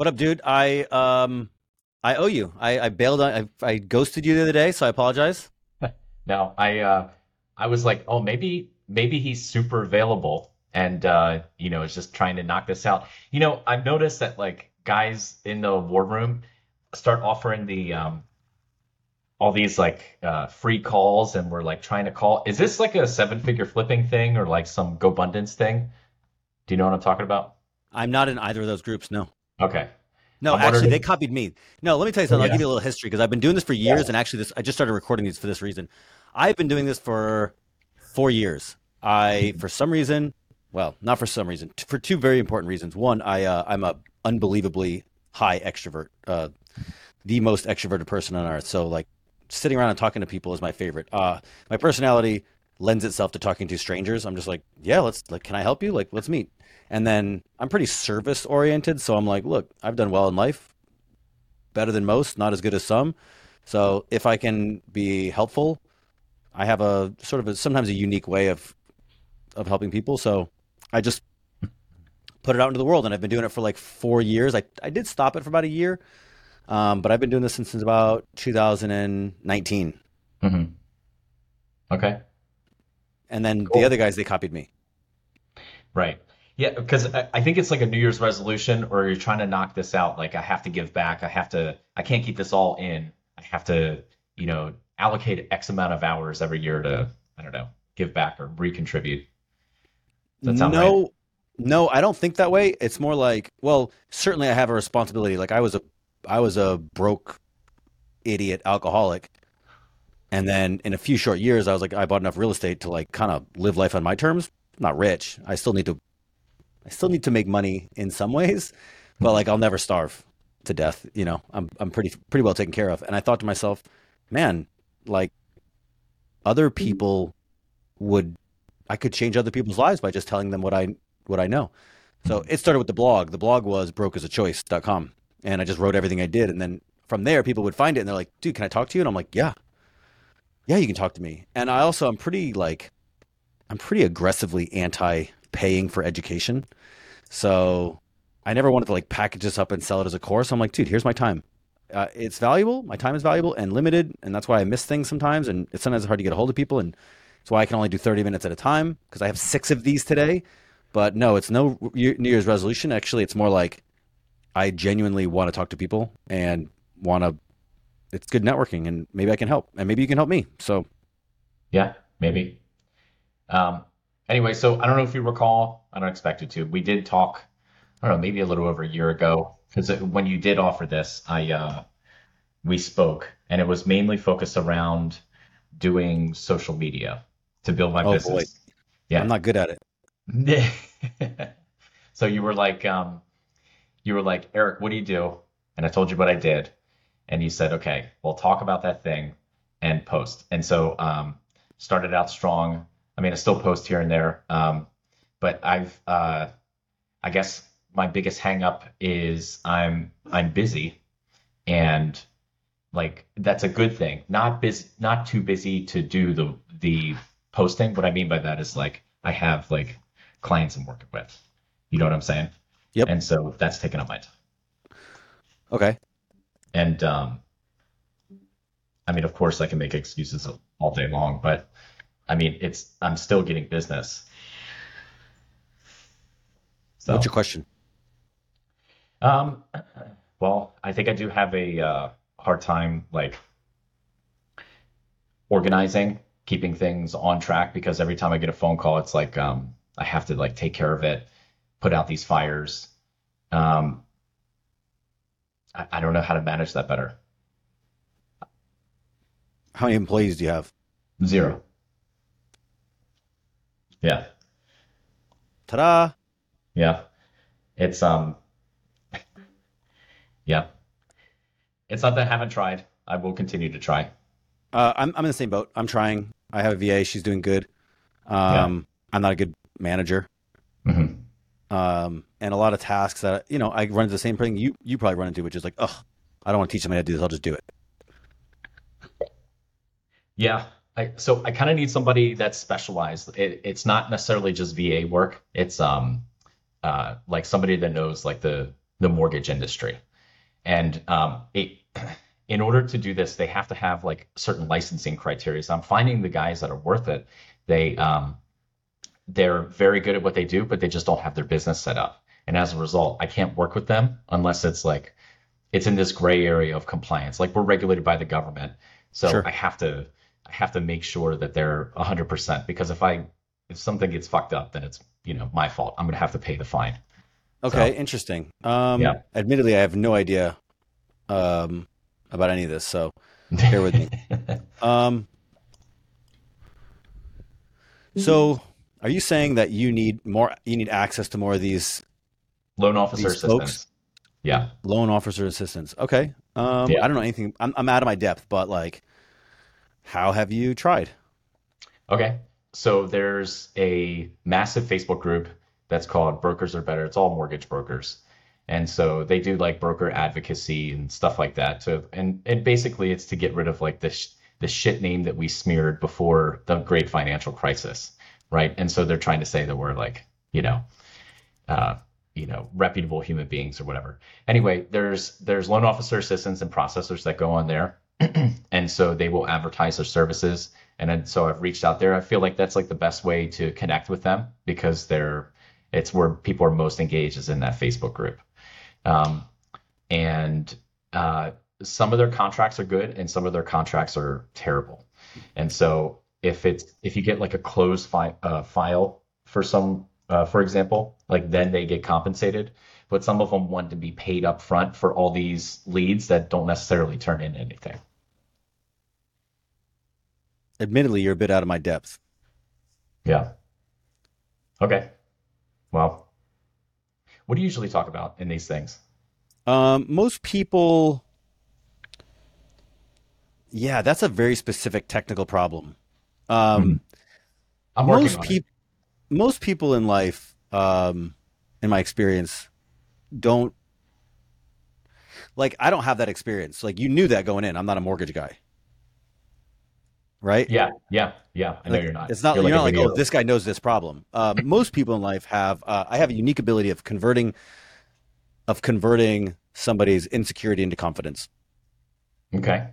What up, dude? I um, I owe you. I, I bailed on. I, I ghosted you the other day, so I apologize. No, I uh, I was like, oh, maybe maybe he's super available and uh, you know is just trying to knock this out. You know, I've noticed that like guys in the war room start offering the um, all these like uh, free calls, and we're like trying to call. Is this like a seven figure flipping thing or like some GoBundance thing? Do you know what I'm talking about? I'm not in either of those groups. No. Okay. No, I'm actually, wondering- they copied me. No, let me tell you something. I'll give you a little history because I've been doing this for years, Yeah. and actually, this I just started recording these for this reason. I've been doing this for four years. I, for some reason, well, not for some reason, t- for two very important reasons. One, I uh, I'm a unbelievably high extrovert, uh, the most extroverted person on earth. So like sitting around and talking to people is my favorite. Uh, my personality lends itself to talking to strangers. I'm just like, yeah, let's like, can I help you? Like, let's meet. And then I'm pretty service oriented, so I'm like, look, I've done well in life, better than most, not as good as some. So if I can be helpful, I have a sort of a, sometimes a unique way of of helping people. So I just put it out into the world, and I've been doing it for like four years. I I did stop it for about a year, um, but I've been doing this since, since about 2019. hmm Okay. And then Cool. the other guys they copied me. Right. Yeah, because I, I think it's like a New Year's resolution, or you're trying to knock this out. Like, I have to give back. I have to, I can't keep this all in. I have to, you know, allocate X amount of hours every year to, I don't know, give back or recontribute. Does that sound right? no, no, I don't think that way. It's more like, well, certainly I have a responsibility. Like I was a, I was a broke, idiot alcoholic, and then in a few short years, I was like, I bought enough real estate to like kind of live life on my terms. I'm not rich. I still need to, I still need to make money in some ways, but like I'll never starve to death. You know, I'm I'm pretty pretty well taken care of. And I thought to myself, man, like other people would I could change other people's lives by just telling them what I what I know. So it started with the blog. The blog was brokeasachoice.com. And I just wrote everything I did. And then from there people would find it and they're like, dude, can I talk to you? And I'm like, Yeah. Yeah, you can talk to me. And I also I'm pretty like I'm pretty aggressively anti paying for education. So I never wanted to like package this up and sell it as a course. I'm like, dude, here's my time. Uh, it's valuable. My time is valuable and limited, and that's why I miss things sometimes. And it's sometimes hard to get a hold of people, and it's why I can only do 30 minutes at a time because I have six of these today. But no, it's no New Year's resolution. Actually, it's more like I genuinely want to talk to people and want to. It's good networking, and maybe I can help, and maybe you can help me. So Yeah, maybe. Um, anyway, so I don't know if you recall, I don't expect you to. We did talk, I don't know, maybe a little over a year ago, because when you did offer this, I uh, we spoke, and it was mainly focused around doing social media to build my Oh, boy. business. Yeah. I'm not good at it. So you were like, um, you were like, Erik, what do you do? And I told you what I did, and you said, okay, we'll talk about that thing and post. And so um, started out strong. I mean, I still post here and there, um, but I've, uh, I guess my biggest hang up is I'm I'm busy, and like that's a good thing. Not busy, not too busy to do the the posting. What I mean by that is like I have like clients I'm working with. You know what I'm saying? Yep. And so that's taking up my time. Okay. And um, I mean, of course, I can make excuses all day long, but I mean, it's I'm still getting business. So, What's your question? um, well, I think I do have a uh, hard time like organizing, keeping things on track because every time I get a phone call, it's like um, I have to like take care of it, put out these fires. Um, I, I don't know how to manage that better. How many employees do you have? Zero. Yeah, Ta-da! yeah. It's um yeah. It's not that I haven't tried. I will continue to try. Uh, I'm I'm in the same boat. I'm trying. I have a VA. She's doing good. Um, I'm not a good manager. hmm Um, and a lot of tasks that you know I run into the same thing you you probably run into, which is like, oh, I don't want to teach somebody how to do this. I'll just do it. Yeah. I, so I kind of need somebody that's specialized. It, it's not necessarily just VA work. It's um uh like somebody that knows like the the mortgage industry. And um, it, in order to do this, they have to have like certain licensing criteria. So I'm finding the guys that are worth it. They um, they're very good at what they do, but they just don't have their business set up. And as a result, I can't work with them unless it's like it's in this gray area of compliance. Like we're regulated by the government, so Sure. I have to I have to make sure that they're 100% because if I if something gets fucked up, then it's you know my fault. I'm gonna have to pay the fine. Okay, interesting. Um, Yeah. Admittedly, I have no idea um, about any of this, so bear with me. Um, so, are you saying that you need more? You need access to more of these Loan officer These folks? Yeah. loan officer assistants? Okay. Um, Yeah. I don't know anything. I'm, I'm out of my depth, but like, how have you tried? Okay. So there's a massive Facebook group that's called Brokers Are Better. It's all mortgage brokers. And so they do like broker advocacy and stuff like that. So and and basically it's to get rid of like this the shit name that we smeared before the great financial crisis, right? And so they're trying to say that we're like, you know, uh, you know, reputable human beings or whatever. Anyway, there's there's loan officer assistants and processors that go on there. and so they will advertise their services. And then so I've reached out there. I feel like that's like the best way to connect with them because they're it's where people are most engaged is in that Facebook group. Um, and uh, some of their contracts are good and some of their contracts are terrible. And so if it's if you get like a closed fi- uh, file for some uh, for example, like then they get compensated. But some of them want to be paid up front for all these leads that don't necessarily turn in anything. Admittedly, you're a bit out of my depth. Yeah. Okay. Well, what do you usually talk about in these things? Um, most people, yeah, that's a very specific technical problem. Um, I'm working most people, most people in life, um, in my experience, don't like. I don't have that experience. Like you knew that going in. I'm not a mortgage guy, right? Yeah, yeah, yeah. I know Like, you're not. It's not. You're You're, not like, oh, this guy knows this problem. Um, most people in life have. Uh, I have a unique ability of converting, of converting somebody's insecurity into confidence. Okay.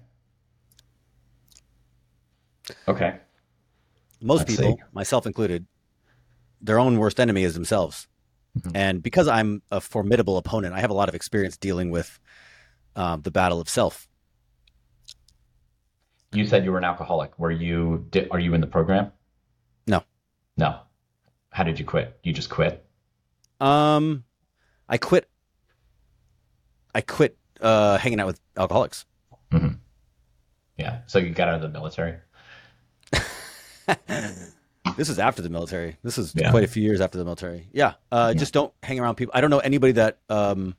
Okay. Most Let's people, see. myself included, their own worst enemy is themselves. Mhm. And because I'm a formidable opponent, I have a lot of experience dealing with um, the battle of self. You said you were an alcoholic. Were you? Did, are you in the program? No. No. How did you quit? You just quit? Um, I quit. I quit uh, hanging out with alcoholics. Yeah. So you got out of the military? This is after the military. This is Yeah. quite a few years after the military. Yeah. Uh, Just don't hang around people. I don't know anybody that. Um,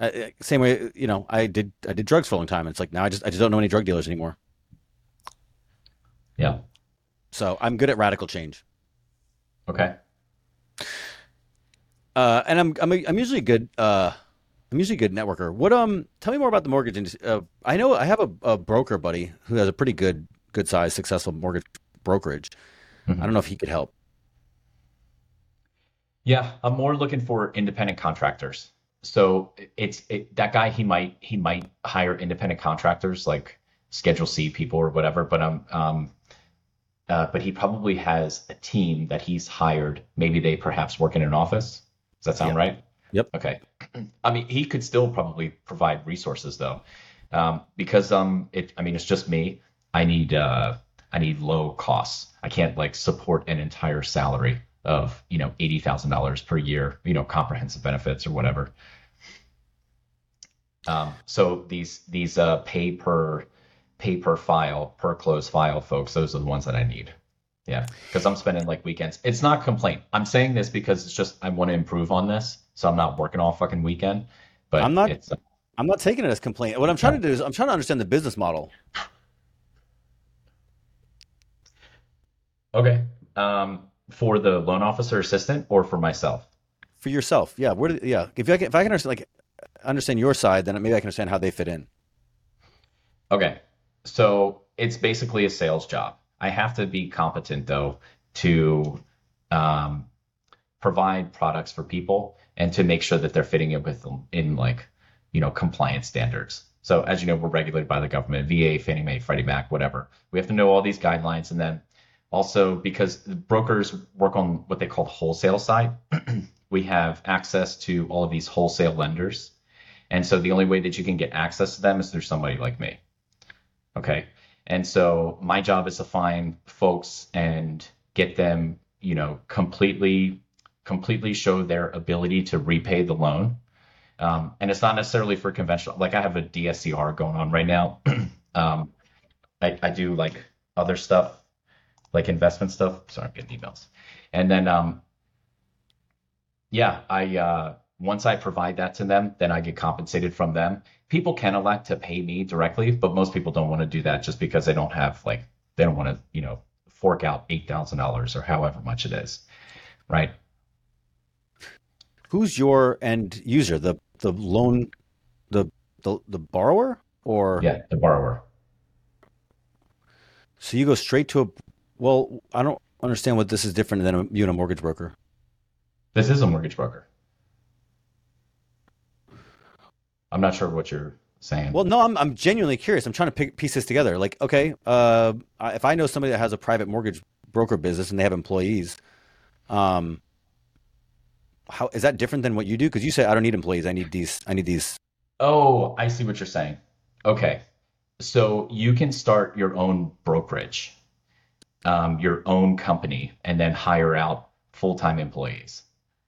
uh, uh, same way, you know, I did. I did drugs for a long time. And it's like now I just I just don't know any drug dealers anymore. Yeah. So I'm good at radical change. Okay. Uh, and I'm I'm a, I'm usually a good uh, I'm usually a good networker. What um? Tell me more about the mortgage industry. Uh, I know I have a, a broker buddy who has a pretty good good size successful mortgage brokerage. Mhm. I don't know if he could help. Yeah, I'm more looking for independent contractors. So it's it, that guy. He might he might hire independent contractors like Schedule C people or whatever. But um um, uh, but he probably has a team that he's hired. Maybe they perhaps work in an office. Does that sound right? Yep. Okay. I mean, he could still probably provide resources though, um, because um, it. I mean, it's just me. I need uh, I need low costs. I can't like support an entire salary of you know eighty thousand dollars per year. You know, comprehensive benefits or whatever. Um, so these these uh, pay per pay per file per close file folks. Those are the ones that I need. Yeah, because I'm spending like weekends. It's not complaint. I'm saying this because it's just I want to improve on this, so I'm not working all fucking weekend. But I'm not- It's, uh, I'm not taking it as complaint. What I'm trying to do is I'm trying to understand the business model. Okay. Um, for the loan officer assistant or for myself. for yourself. Yeah, where? Yeah, if I can, if I can understand like understand your side, then maybe I can understand how they fit in. Okay. So it's basically a sales job. I have to be competent though to um, provide products for people, and to make sure that they're fitting it with in like you know compliance standards. So as you know, we're regulated by the government, VA, Fannie Mae, Freddie Mac, whatever. We have to know all these guidelines, and then also because brokers work on what they call the wholesale side, we have access to all of these wholesale lenders, and so the only way that you can get access to them is through somebody like me. Okay, and so my job is to find folks and get them, you know, completely completely show their ability to repay the loan. Um, and it's not necessarily for conventional. Like I have a DSCR going on right now. um, I, I do like other stuff, like investment stuff. Sorry, I'm getting emails. And then, um, yeah, I uh, once I provide that to them, then I get compensated from them. People can elect to pay me directly, but most people don't want to do that just because they don't have like they don't want to, you know, fork out eight thousand dollars or however much it is, right? Who's your end user? The the loan, the the the borrower, or yeah, the borrower. So you go straight to a. Well, I don't understand what this is different than a, you and a mortgage broker. This is a mortgage broker. I'm not sure what you're saying. Well, no, I'm I'm genuinely curious. I'm trying to pick, piece this together. Like, okay, uh, if I know somebody that has a private mortgage broker business and they have employees, um, how is that different than what you do? Because you say I don't need employees. I need these. I need these. Oh, I see what you're saying. Okay, so you can start your own brokerage, um, your own company, and then hire out full-time employees.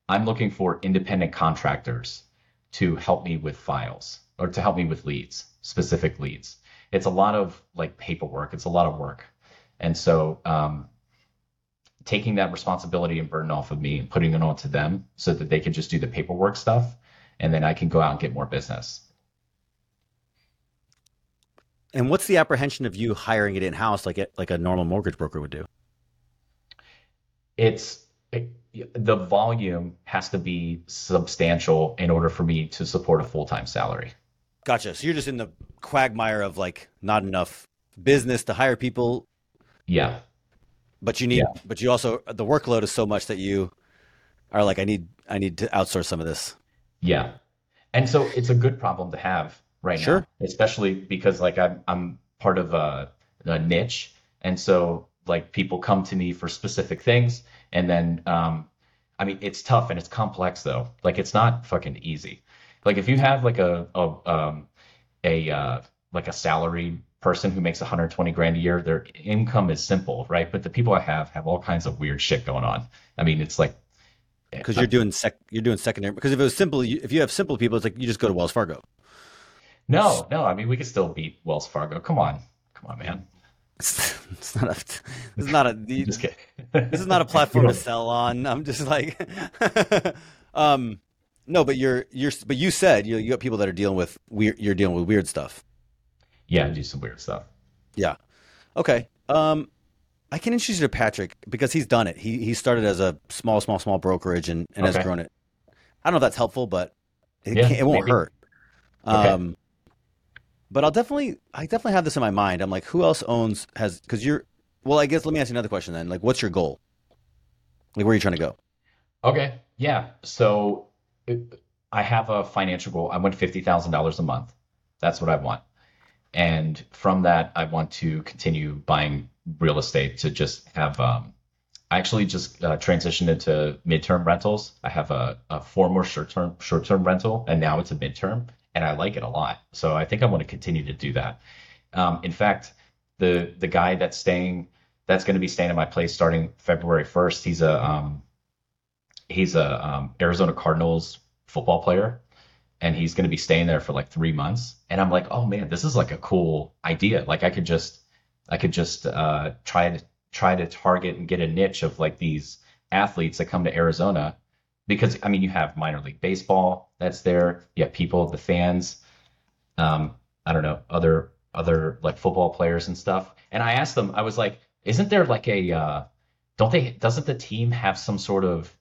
I'm looking for independent contractors to help me with files or to help me with leads, specific leads. It's a lot of like paperwork. It's a lot of work, and so um, taking that responsibility and burden off of me and putting it onto them so that they can just do the paperwork stuff and then I can go out and get more business. And what's the apprehension of you hiring it in house like it, like a normal mortgage broker would do? It's it, the volume has to be substantial in order for me to support a full-time salary. Gotcha. So you're just in the quagmire of like not enough business to hire people. Yeah but you need yeah. but you also the workload is so much that you are like i need i need to outsource some of this yeah and so it's a good problem to have right sure. now especially because like i'm i'm part of a, a, niche and so like people come to me for specific things and then um i mean it's tough and it's complex though like it's not fucking easy like if you have like a a um a uh like a salary person who makes 120 grand a year, their income is simple, right? But the people I have have all kinds of weird shit going on. I mean, it's like because you're doing sec, you're doing secondary. Because if it was simple, if you have simple people, it's like you just go to Wells Fargo. No, no. I mean, we could still beat Wells Fargo. Come on, come on, man. It's, not a. This is not a. just kidding. this is not a platform to sell on. I'm just like, um, no, but you're you're but you said you you got people that are dealing with weird. You're dealing with weird stuff yeah, do some weird stuff. Yeah. Okay. Um, I can introduce you to Patrick because he's done it. He he started as a small, small, small brokerage and, and okay. has grown it. I don't know if that's helpful, but it, yeah, it won't maybe. hurt. Okay. Um, but I'll definitely, I definitely have this in my mind. I'm like, who else owns has? Because you're, well, I guess let me ask you another question then. Like, what's your goal? Like, where are you trying to go? Okay. Yeah. So I have a financial goal. I want fifty thousand dollars a month. That's what I want. And from that, I want to continue buying real estate to just have. Um, I actually just uh, transitioned into midterm rentals. I have a, a former short term short term rental, and now it's a midterm, and I like it a lot. So I think I want to continue to do that. Um, in fact, the the guy that's staying that's going to be staying at my place starting February first. He's a um, he's a um, Arizona Cardinals football player, and he's going to be staying there for like three months. And I'm like, oh man, this is like a cool idea. Like I could just, I could just uh, try to try to target and get a niche of like these athletes that come to Arizona, because I mean, you have minor league baseball that's there. You have people, the fans. Um, I don't know other other like football players and stuff. And I asked them, I was like, isn't there like a uh, don't they doesn't the team have some sort of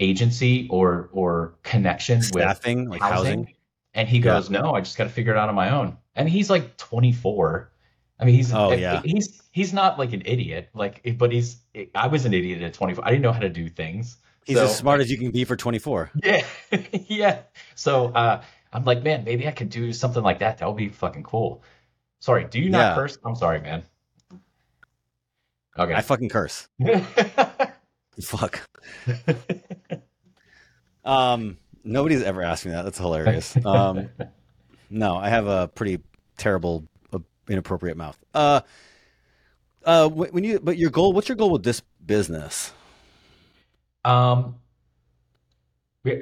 agency or or connection staffing with like housing. housing. And he goes, yeah. "No, I just got to figure it out on my own." And he's like 24. I mean, he's oh, yeah. he's he's not like an idiot, like but he's I was an idiot at 24. I didn't know how to do things. He's So- as smart as you can be for 24. Yeah, yeah. So uh, I'm like, man, maybe I could do something like that. That would be fucking cool. Sorry, do you not Yeah. curse? I'm sorry, man. Okay. I fucking curse. Fuck. Um, nobody's ever asked me that. That's hilarious. Um, no, I have a pretty terrible, uh, inappropriate mouth. Uh, uh, when you, but your goal, what's your goal with this business? Um,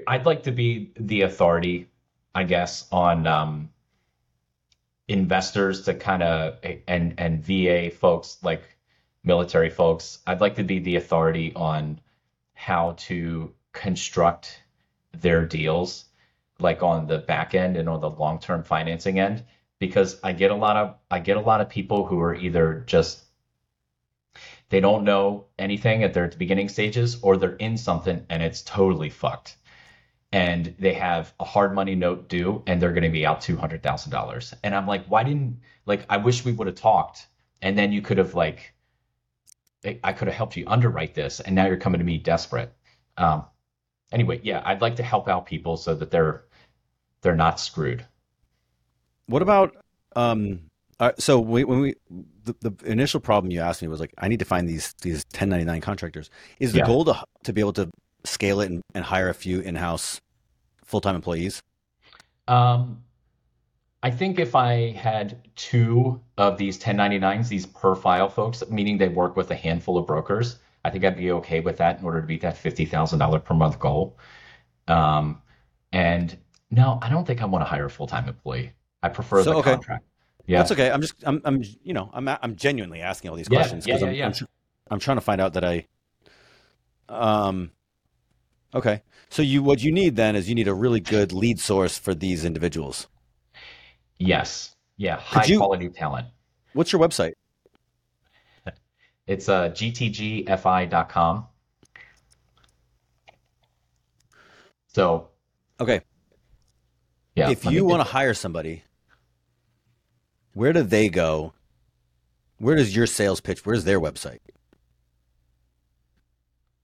I'd like to be the authority, I guess, on um, investors to kind of and and VA folks like military folks. I'd like to be the authority on how to construct their deals, like on the back end and on the long-term financing end, because I get a lot of I get a lot of people who are either just they don't know anything at their beginning stages or they're in something and it's totally fucked. And they have a hard money note due and they're going to be out $200,000 and I'm like why didn't like I wish we would have talked and then you could have like I- I could have helped you underwrite this and now you're coming to me desperate. Um anyway yeah I'd like to help out people so that they're they're not screwed. What about, um, uh, so we, when we, the, the initial problem you asked me was like, I need to find these, these 1099 contractors. Is the Yeah. goal to, to be able to scale it and, and hire a few in-house full-time employees? Um, I think if I had two of these 1099s, these per file folks, meaning they work with a handful of brokers, I think I'd be okay with that in order to beat that $50,000 per month goal. Um, and no, I don't think I want to hire a full-time employee. I prefer So, the okay. contract. Yeah. That's okay. I'm just, I'm, I'm, you know, I'm, I'm genuinely asking all these Yeah, questions because yeah, I'm, yeah. I'm, I'm trying to find out that I, um, okay. So you, what you need then is you need a really good lead source for these individuals. Yes. Yeah. High you- quality talent. What's your website? It's uh, gtgfi.com. So, Okay. yeah. if you want to hire somebody, where do they go? Where does your sales pitch? Where's their website?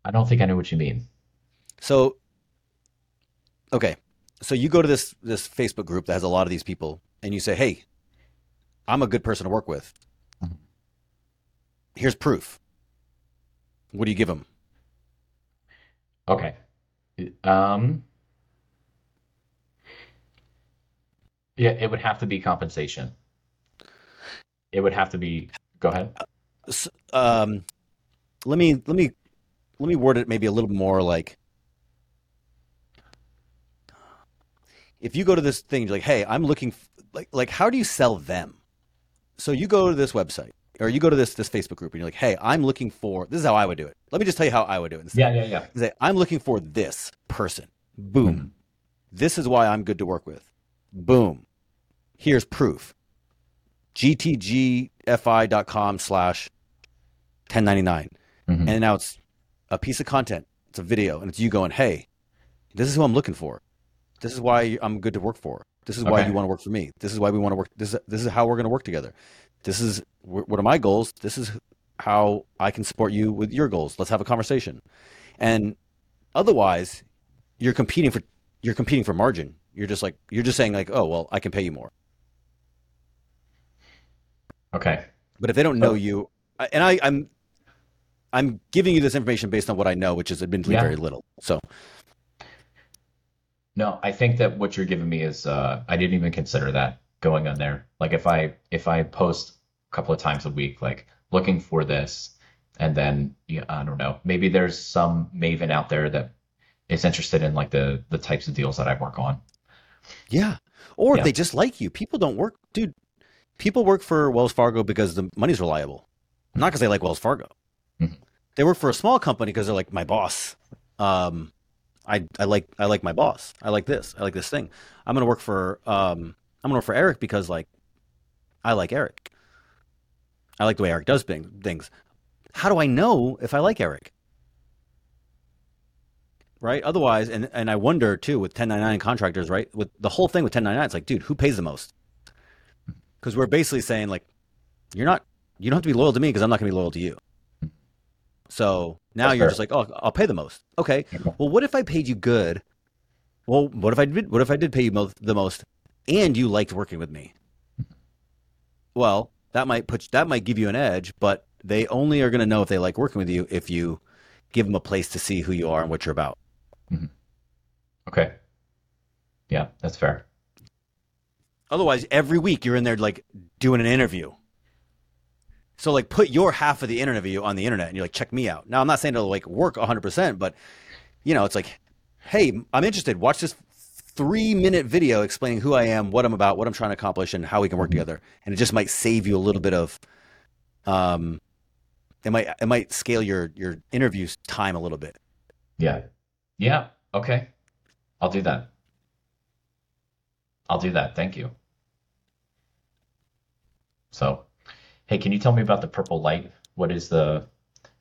I don't think I know what you mean. So, okay, so you go to this this Facebook group that has a lot of these people, and you say, "Hey, I'm a good person to work with. Mhm. Here's proof." What do you give them? Okay. Um, yeah, it would have to be compensation. It would have to be, go ahead. Um, let me let me let me word it maybe a little more like if you go to this thing, you're like, "Hey, I'm looking f- like like how do you sell them?" So you go to this website or you go to this this Facebook group and you're like, "Hey, I'm looking for this is how I would do it." Let me just tell you how I would do it. Instead. Yeah, yeah, yeah. Say, I'm looking for this person. Boom. Mhm. This is why I'm good to work with. Boom. Here's proof. gtgfi.com slash 1099. Mhm. And now it's a piece of content. It's a video and it's you going, hey, this is who I'm looking for. This is why I'm good to work for. This is why Okay. you want to work for me. This is why we want to work. This is, this is how we're going to work together. This is wh- what are my goals. This is how I can support you with your goals. Let's have a conversation. And otherwise, you're competing for you're competing for margin. You're just like you're just saying like, oh well, I can pay you more. Okay. But if they don't know Oh. you, and I, I'm I'm giving you this information based on what I know, which is admittedly Yeah. very little. So No, I think that what you're giving me is, uh, I didn't even consider that going on there. Like if I, if I post a couple of times a week, like looking for this, and then, yeah, I don't know, maybe there's some maven out there that is interested in like the, the types of deals that I work on. yeah, or Yeah. they just like you. People don't work, dude. People work for Wells Fargo because the money's reliable, not because they like Wells Fargo. Mhm. They work for a small company because they're like my boss. Um, I I like I like my boss. I like this. I like this thing. I'm gonna work for um I'm gonna work for Erik because like I like Erik. I like the way Erik does thing- things. How do I know if I like Erik? Right? Otherwise, and and I wonder too with 1099 contractors, right? With the whole thing with 1099, it's like, dude, who pays the most? Because we're basically saying like, you're not, you don't have to be loyal to me because I'm not gonna be loyal to you. So Now That's you're fair. just like, oh, I'll pay the most. Okay. Well, what if I paid you good? Well, what if I did? What if I did pay you the most, and you liked working with me? Well, that might put that might give you an edge, but they only are going to know if they like working with you if you give them a place to see who you are and what you're about. Mm-hmm. Okay. Yeah, that's fair. Otherwise, every week you're in there like doing an interview. So like put your half of the interview on the internet and you're like, check me out. Now I'm not saying it'll like work 100%, but you know, it's like, hey, I'm interested. Watch this three minute video explaining who I am, what I'm about, what I'm trying to accomplish, and how we can work together. And it just might save you a little bit of, um, it might it might scale your your interview time a little bit. Yeah. Yeah. Okay. I'll do that. I'll do that. Thank you. So, hey, can you tell me about the purple light? What is the,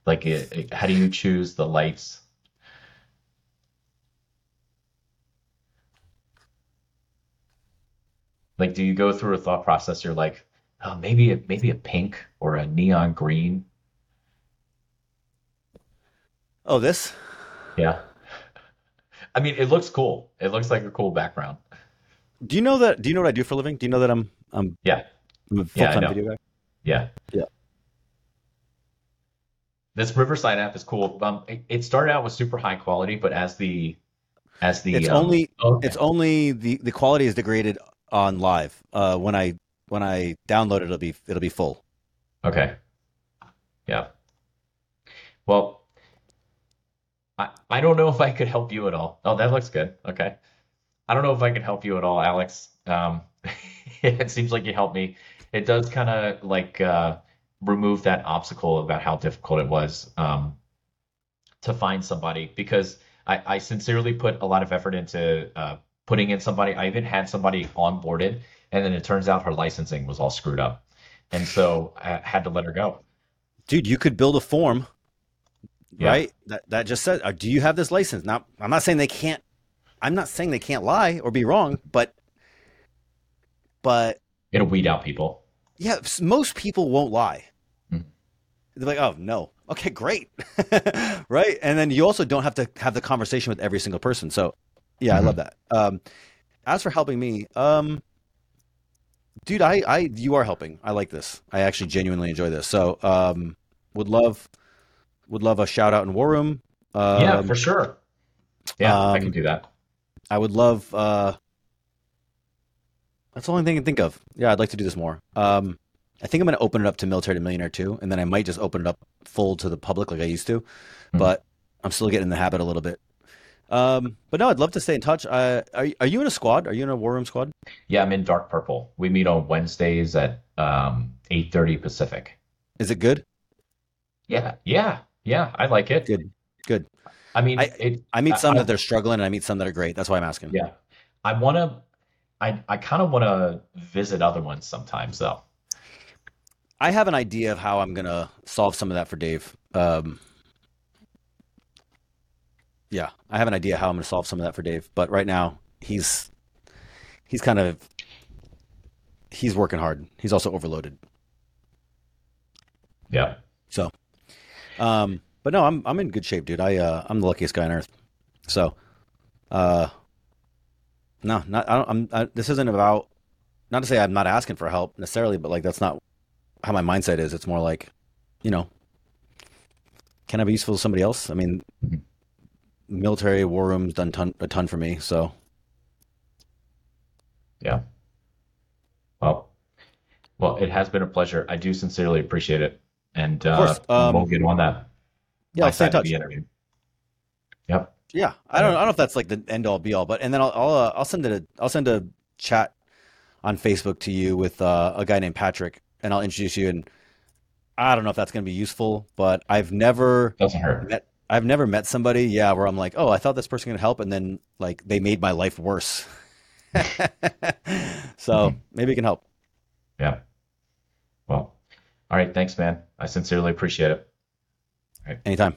like, it, it- how do you choose the lights? Like, do you go through a thought process? You're like, oh, maybe a, maybe a pink or a neon green. Oh, this? Yeah. I mean, it looks cool. It looks like a cool background. Do you know that? Do you know what I do for a living? Do you know that I'm I'm, Yeah. I'm a Yeah, I full time know. video guy? Yeah. Yeah. This Riverside app is cool. Um, it, it started out with super high quality, but as the as the It's um, only okay. It's only the the quality is degraded on live. Uh, when I when I download it, it'll be it'll be full. Okay. Yeah. Well, I I don't know if I could help you at all. Oh, that looks good. Okay. I don't know if I could help you at all, Alex. Um, it seems like you helped me. It does kind of like uh, remove that obstacle about how difficult it was um, to find somebody because I, I sincerely put a lot of effort into uh, putting in somebody. I even had somebody onboarded, and then it turns out her licensing was all screwed up. And so I had to let her go. Dude, you could build a form, Yeah. right? That that just says, uh, "Do you have this license?" Now, I'm not saying they can't. I'm not saying they can't lie or be wrong, but but It'll weed out people. Yeah, most people won't lie. Mhm. They're like, "Oh no, okay, great," right? And then you also don't have to have the conversation with every single person. So, yeah, I Mhm. love that. Um, as for helping me, um, dude, I, I, you are helping. I like this. I actually genuinely enjoy this. So, um, would love, would love a shout out in War Room. Um, yeah, for sure. Yeah, I um, can do that. I would love. Uh, that's the only thing I can think of. Yeah, I'd like to do this more. Um, I think I'm going to open it up to military to millionaire too, and then I might just open it up full to the public like I used to. Mhm. But I'm still getting in the habit a little bit. Um, but no, I'd love to stay in touch. Uh, are are you in a squad? Are you in a war room squad? Yeah, I'm in Dark Purple. We meet on Wednesdays at um, 8:30 Pacific. Is it good? Yeah, yeah, yeah. I like it. Good, good. I mean, I- it. I meet some I- that they're struggling, and I meet some that are great. That's why I'm asking. Yeah, I want to. I I kind of want to visit other ones sometimes, though. I have an idea of how I'm gonna solve some of that for Dave. Um, yeah, I have an idea how I'm gonna solve some of that for Dave. But right now, he's he's kind of he's working hard. He's also overloaded. Yeah. So, um, but no, I'm I'm in good shape, dude. I uh, I'm the luckiest guy on earth. So, uh, no, not I don't. I'm. I, this isn't about. Not to say I'm not asking for help necessarily, but like that's not how my mindset is. It's more like, you know, can I be useful to somebody else? I mean, Mhm. military war rooms done ton, a ton for me. So, Yeah. Well, well, it has been a pleasure. I do sincerely appreciate it, and uh, um, we'll get on that. yeah, I'll stay in touch. Yep. Yeah, I don't. I don't know if that's like the end all be all, but and then I'll I'll, uh, I'll send it. A, I'll send a chat on Facebook to you with uh, a guy named Patrick, and I'll introduce you. And I don't know if that's going to be useful, but I've never Doesn't hurt. met. I've never met somebody, yeah, where I'm like, oh, I thought this person could help, and then like they made my life worse. so maybe it can help. Yeah. Well, all right. Thanks, man. I sincerely appreciate it. Anytime.